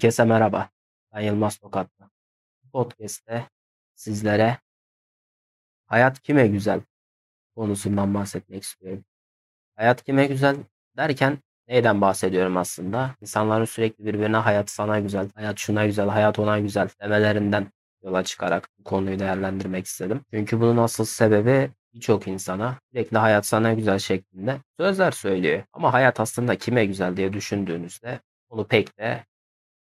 Herkese merhaba. Ben Yılmaz Tokatlı. Bu podcast'te sizlere hayat kime güzel konusundan bahsetmek istiyorum. Hayat kime güzel derken neyden bahsediyorum aslında? İnsanların sürekli birbirine hayat sana güzel, hayat şuna güzel, hayat ona güzel demelerinden yola çıkarak bu konuyu değerlendirmek istedim. Çünkü bunun asıl sebebi birçok insana sürekli hayat sana güzel şeklinde sözler söylüyor. Ama hayat aslında kime güzel diye düşündüğünüzde onu pek de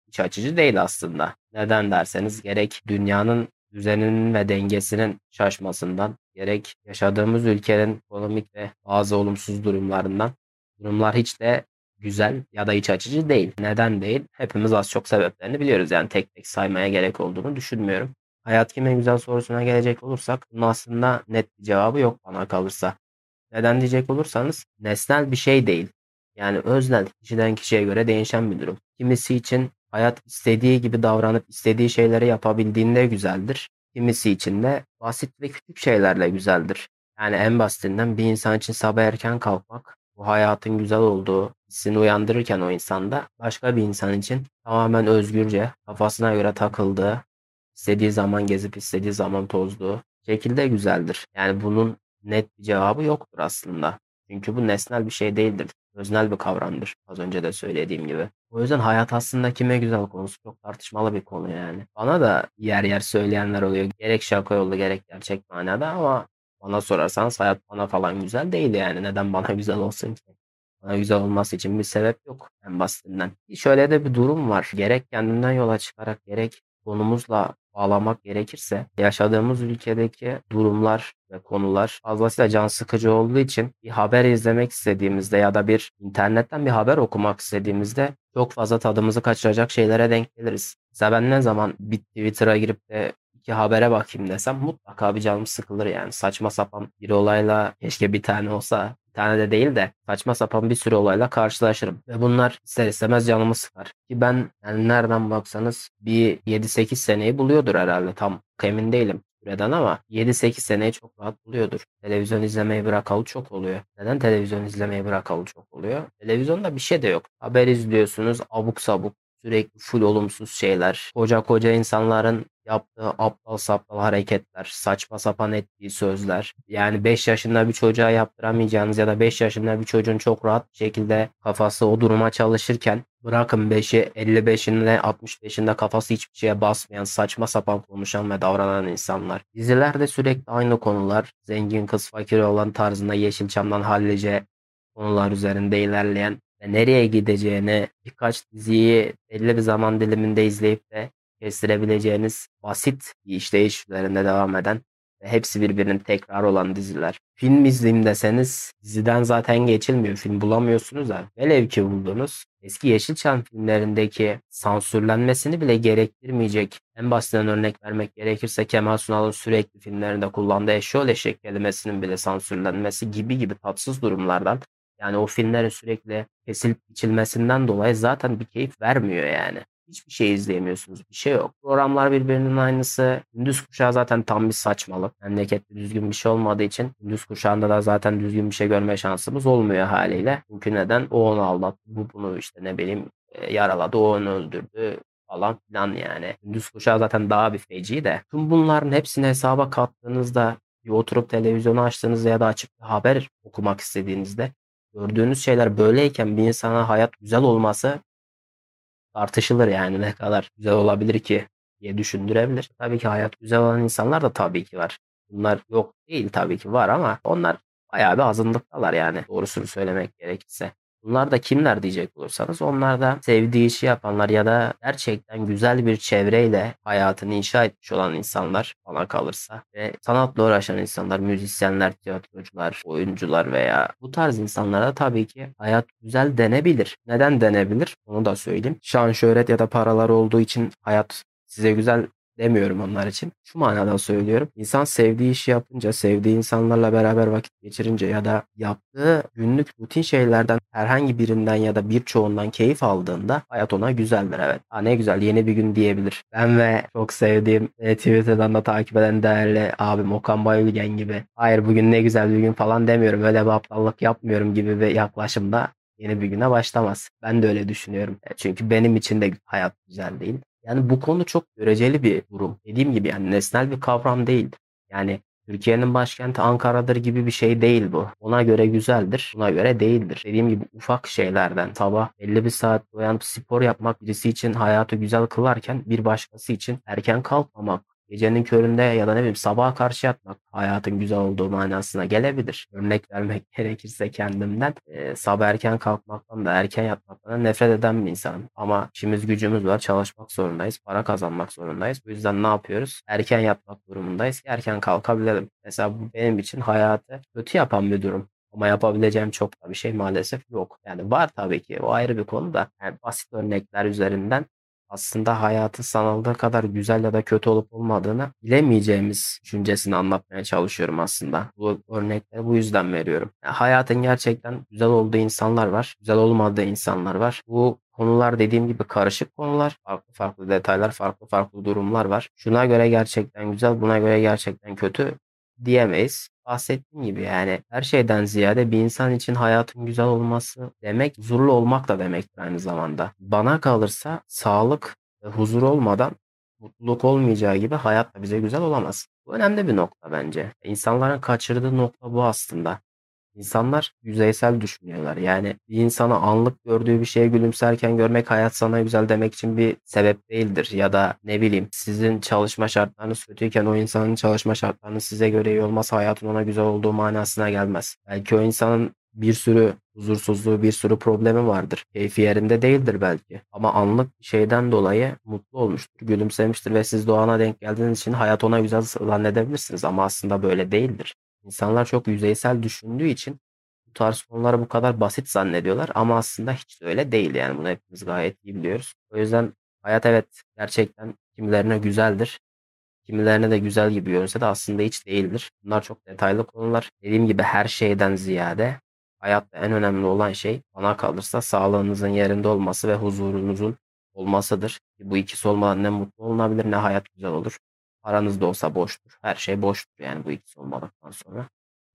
iç açıcı değil aslında. Neden derseniz gerek dünyanın düzeninin ve dengesinin şaşmasından, gerek yaşadığımız ülkenin ekonomik ve bazı olumsuz durumlarından durumlar hiç de güzel ya da iç açıcı değil. Neden değil? Hepimiz az çok sebeplerini biliyoruz. Yani tek tek saymaya gerek olduğunu düşünmüyorum. Hayat kime güzel sorusuna gelecek olursak bunun aslında net bir cevabı yok bana kalırsa. Neden diyecek olursanız nesnel bir şey değil. Yani öznel, kişiden kişiye göre değişen bir durum. Kimisi için hayat istediği gibi davranıp istediği şeyleri yapabildiğinde güzeldir. Kimisi için de basit ve küçük şeylerle güzeldir. Yani en basitinden bir insan için sabah erken kalkmak bu hayatın güzel olduğu hissini uyandırırken o insanda başka bir insan için tamamen özgürce kafasına göre takıldığı, istediği zaman gezip istediği zaman tozduğu şekilde güzeldir. Yani bunun net bir cevabı yoktur aslında. Çünkü bu nesnel bir şey değildir. Öznel bir kavramdır. Az önce de söylediğim gibi. O yüzden hayat aslında kime güzel konusu çok tartışmalı bir konu yani. Bana da yer yer söyleyenler oluyor. Gerek şaka yolda gerek gerçek manada ama bana sorarsanız hayat bana falan güzel değil yani. Neden bana güzel olsun ki? Bana güzel olması için bir sebep yok en basitinden. Şöyle de bir durum var. Gerek kendimden yola çıkarak gerek konumuzla bağlamak gerekirse yaşadığımız ülkedeki durumlar ve konular fazlasıyla can sıkıcı olduğu için bir haber izlemek istediğimizde ya da bir internetten bir haber okumak istediğimizde çok fazla tadımızı kaçıracak şeylere denk geliriz. Mesela ben ne zaman bir Twitter'a girip de iki habere bakayım desem mutlaka bir canım sıkılır yani. Saçma sapan bir olayla keşke bir tane olsa tane de değil de saçma sapan bir sürü olayla karşılaşırım. Ve bunlar ister istemez canımı sıkar. Ki ben yani nereden baksanız bir 7-8 seneyi buluyordur herhalde tam emin değilim süreden ama 7-8 seneyi çok rahat buluyordur. Televizyon izlemeyi bırakalı çok oluyor. Neden televizyon izlemeyi bırakalı çok oluyor? Televizyonda bir şey de yok. Haber izliyorsunuz abuk sabuk sürekli full olumsuz şeyler. Koca koca insanların yaptığı aptal saptal hareketler, saçma sapan ettiği sözler. Yani 5 yaşında bir çocuğa yaptıramayacağınız ya da 5 yaşında bir çocuğun çok rahat bir şekilde kafası o duruma çalışırken bırakın 5'i 55'inde 65'inde kafası hiçbir şeye basmayan saçma sapan konuşan ve davranan insanlar. Dizilerde sürekli aynı konular. Zengin kız fakir olan tarzında Yeşilçam'dan hallice konular üzerinde ilerleyen ve nereye gideceğini birkaç diziyi belli bir zaman diliminde izleyip de kestirebileceğiniz basit bir işleyiş üzerinde devam eden ve hepsi birbirinin tekrar olan diziler. Film izleyeyim deseniz diziden zaten geçilmiyor. Film bulamıyorsunuz da. Velev ki buldunuz. Eski Yeşilçam filmlerindeki sansürlenmesini bile gerektirmeyecek. En basitinden örnek vermek gerekirse Kemal Sunal'ın sürekli filmlerinde kullandığı eşyol eşek kelimesinin bile sansürlenmesi gibi gibi tatsız durumlardan yani o filmlerin sürekli kesilip biçilmesinden dolayı zaten bir keyif vermiyor yani. Hiçbir şey izleyemiyorsunuz. Bir şey yok. Programlar birbirinin aynısı. Gündüz kuşağı zaten tam bir saçmalık. Memlekette düzgün bir şey olmadığı için gündüz kuşağında da zaten düzgün bir şey görme şansımız olmuyor haliyle. Çünkü neden? O onu aldattı. Bu bunu işte ne bileyim e, yaraladı. O onu öldürdü falan filan yani. Gündüz kuşağı zaten daha bir feci de. Tüm bunların hepsini hesaba kattığınızda bir oturup televizyonu açtığınızda ya da açıp haber okumak istediğinizde gördüğünüz şeyler böyleyken bir insana hayat güzel olması tartışılır yani ne kadar güzel olabilir ki diye düşündürebilir. Tabii ki hayat güzel olan insanlar da tabii ki var. Bunlar yok değil tabii ki var ama onlar bayağı bir azınlıktalar yani doğrusunu söylemek gerekirse. Bunlar da kimler diyecek olursanız onlar da sevdiği işi yapanlar ya da gerçekten güzel bir çevreyle hayatını inşa etmiş olan insanlar bana kalırsa ve sanatla uğraşan insanlar, müzisyenler, tiyatrocular, oyuncular veya bu tarz insanlara tabii ki hayat güzel denebilir. Neden denebilir? Onu da söyleyeyim. Şan, şöhret ya da paralar olduğu için hayat size güzel demiyorum onlar için. Şu manada söylüyorum. İnsan sevdiği işi yapınca, sevdiği insanlarla beraber vakit geçirince ya da yaptığı günlük rutin şeylerden herhangi birinden ya da birçoğundan keyif aldığında hayat ona güzeldir evet. Ha ne güzel yeni bir gün diyebilir. Ben ve çok sevdiğim e, Twitter'dan da takip eden değerli abim Okan Bayülgen gibi hayır bugün ne güzel bir gün falan demiyorum. Öyle bir aptallık yapmıyorum gibi bir yaklaşımda yeni bir güne başlamaz. Ben de öyle düşünüyorum. E, çünkü benim için de hayat güzel değil. Yani bu konu çok göreceli bir durum. Dediğim gibi yani nesnel bir kavram değil. Yani Türkiye'nin başkenti Ankara'dır gibi bir şey değil bu. Ona göre güzeldir, buna göre değildir. Dediğim gibi ufak şeylerden sabah belli bir saat uyanıp spor yapmak birisi için hayatı güzel kılarken bir başkası için erken kalkmamak, gecenin köründe ya da ne bileyim sabaha karşı yatmak hayatın güzel olduğu manasına gelebilir. Örnek vermek gerekirse kendimden e, sabah erken kalkmaktan da erken yatmaktan da nefret eden bir insanım. Ama işimiz gücümüz var çalışmak zorundayız. Para kazanmak zorundayız. Bu yüzden ne yapıyoruz? Erken yatmak durumundayız ki erken kalkabilelim. Mesela bu benim için hayatı kötü yapan bir durum. Ama yapabileceğim çok da bir şey maalesef yok. Yani var tabii ki o ayrı bir konu da. Yani basit örnekler üzerinden aslında hayatın sanıldığı kadar güzel ya da kötü olup olmadığını bilemeyeceğimiz düşüncesini anlatmaya çalışıyorum aslında. Bu örnekleri bu yüzden veriyorum. Yani hayatın gerçekten güzel olduğu insanlar var, güzel olmadığı insanlar var. Bu konular dediğim gibi karışık konular. Farklı farklı detaylar, farklı farklı durumlar var. Şuna göre gerçekten güzel, buna göre gerçekten kötü diyemeyiz. Bahsettiğim gibi yani her şeyden ziyade bir insan için hayatın güzel olması demek huzurlu olmak da demektir aynı zamanda. Bana kalırsa sağlık ve huzur olmadan mutluluk olmayacağı gibi hayat da bize güzel olamaz. Bu önemli bir nokta bence. İnsanların kaçırdığı nokta bu aslında. İnsanlar yüzeysel düşünüyorlar. Yani bir insanı anlık gördüğü bir şeye gülümserken görmek hayat sana güzel demek için bir sebep değildir. Ya da ne bileyim sizin çalışma şartlarınız kötüyken o insanın çalışma şartlarının size göre iyi olması hayatın ona güzel olduğu manasına gelmez. Belki o insanın bir sürü huzursuzluğu, bir sürü problemi vardır. Keyfi yerinde değildir belki. Ama anlık şeyden dolayı mutlu olmuştur, gülümsemiştir ve siz doğana denk geldiğiniz için hayat ona güzel zannedebilirsiniz. Ama aslında böyle değildir. İnsanlar çok yüzeysel düşündüğü için bu tarz konuları bu kadar basit zannediyorlar ama aslında hiç de öyle değil yani bunu hepimiz gayet iyi biliyoruz. O yüzden hayat evet gerçekten kimilerine güzeldir. Kimilerine de güzel gibi görünse de aslında hiç değildir. Bunlar çok detaylı konular. Dediğim gibi her şeyden ziyade hayatta en önemli olan şey bana kalırsa sağlığınızın yerinde olması ve huzurunuzun olmasıdır. Bu ikisi olmadan ne mutlu olunabilir ne hayat güzel olur. Paranız da olsa boştur. Her şey boştur yani bu ikisi olmadıktan sonra.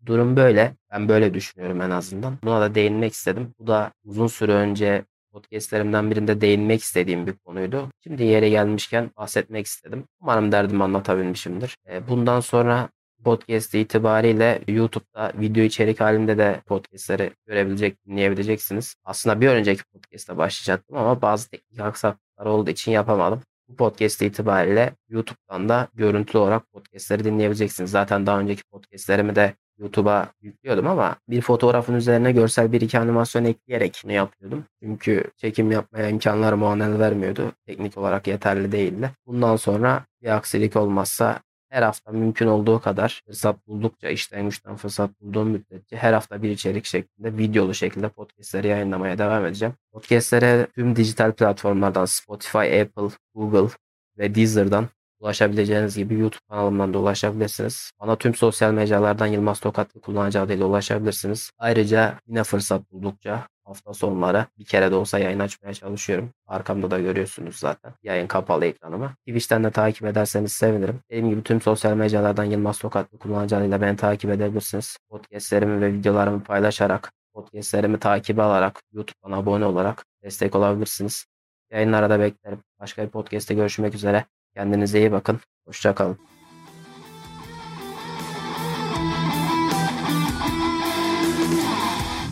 Durum böyle. Ben böyle düşünüyorum en azından. Buna da değinmek istedim. Bu da uzun süre önce podcastlerimden birinde değinmek istediğim bir konuydu. Şimdi yere gelmişken bahsetmek istedim. Umarım derdimi anlatabilmişimdir. E, bundan sonra podcast itibariyle YouTube'da video içerik halinde de podcastleri görebilecek, dinleyebileceksiniz. Aslında bir önceki podcast'ta başlayacaktım ama bazı teknik aksaklıklar olduğu için yapamadım. Bu podcast itibariyle YouTube'dan da görüntülü olarak podcastleri dinleyebileceksiniz. Zaten daha önceki podcastlerimi de YouTube'a yüklüyordum ama bir fotoğrafın üzerine görsel bir iki animasyon ekleyerek bunu yapıyordum. Çünkü çekim yapmaya imkanlarım o an el vermiyordu. Teknik olarak yeterli değildi. Bundan sonra bir aksilik olmazsa her hafta mümkün olduğu kadar fırsat buldukça işten güçten fırsat bulduğum müddetçe her hafta bir içerik şeklinde videolu şekilde podcastleri yayınlamaya devam edeceğim. Podcastlere tüm dijital platformlardan Spotify, Apple, Google ve Deezer'dan ulaşabileceğiniz gibi YouTube kanalımdan da ulaşabilirsiniz. Bana tüm sosyal mecralardan Yılmaz Tokatlı kullanıcı adıyla ulaşabilirsiniz. Ayrıca yine fırsat buldukça hafta sonları bir kere de olsa yayın açmaya çalışıyorum. Arkamda da görüyorsunuz zaten yayın kapalı ekranımı. Twitch'ten de takip ederseniz sevinirim. Dediğim gibi tüm sosyal mecralardan Yılmaz Tokatlı kullanıcı adıyla beni takip edebilirsiniz. Podcastlerimi ve videolarımı paylaşarak, podcastlerimi takibe alarak, YouTube'dan abone olarak destek olabilirsiniz. Yayınlara da beklerim. Başka bir podcast'te görüşmek üzere. Kendinize iyi bakın. Hoşçakalın.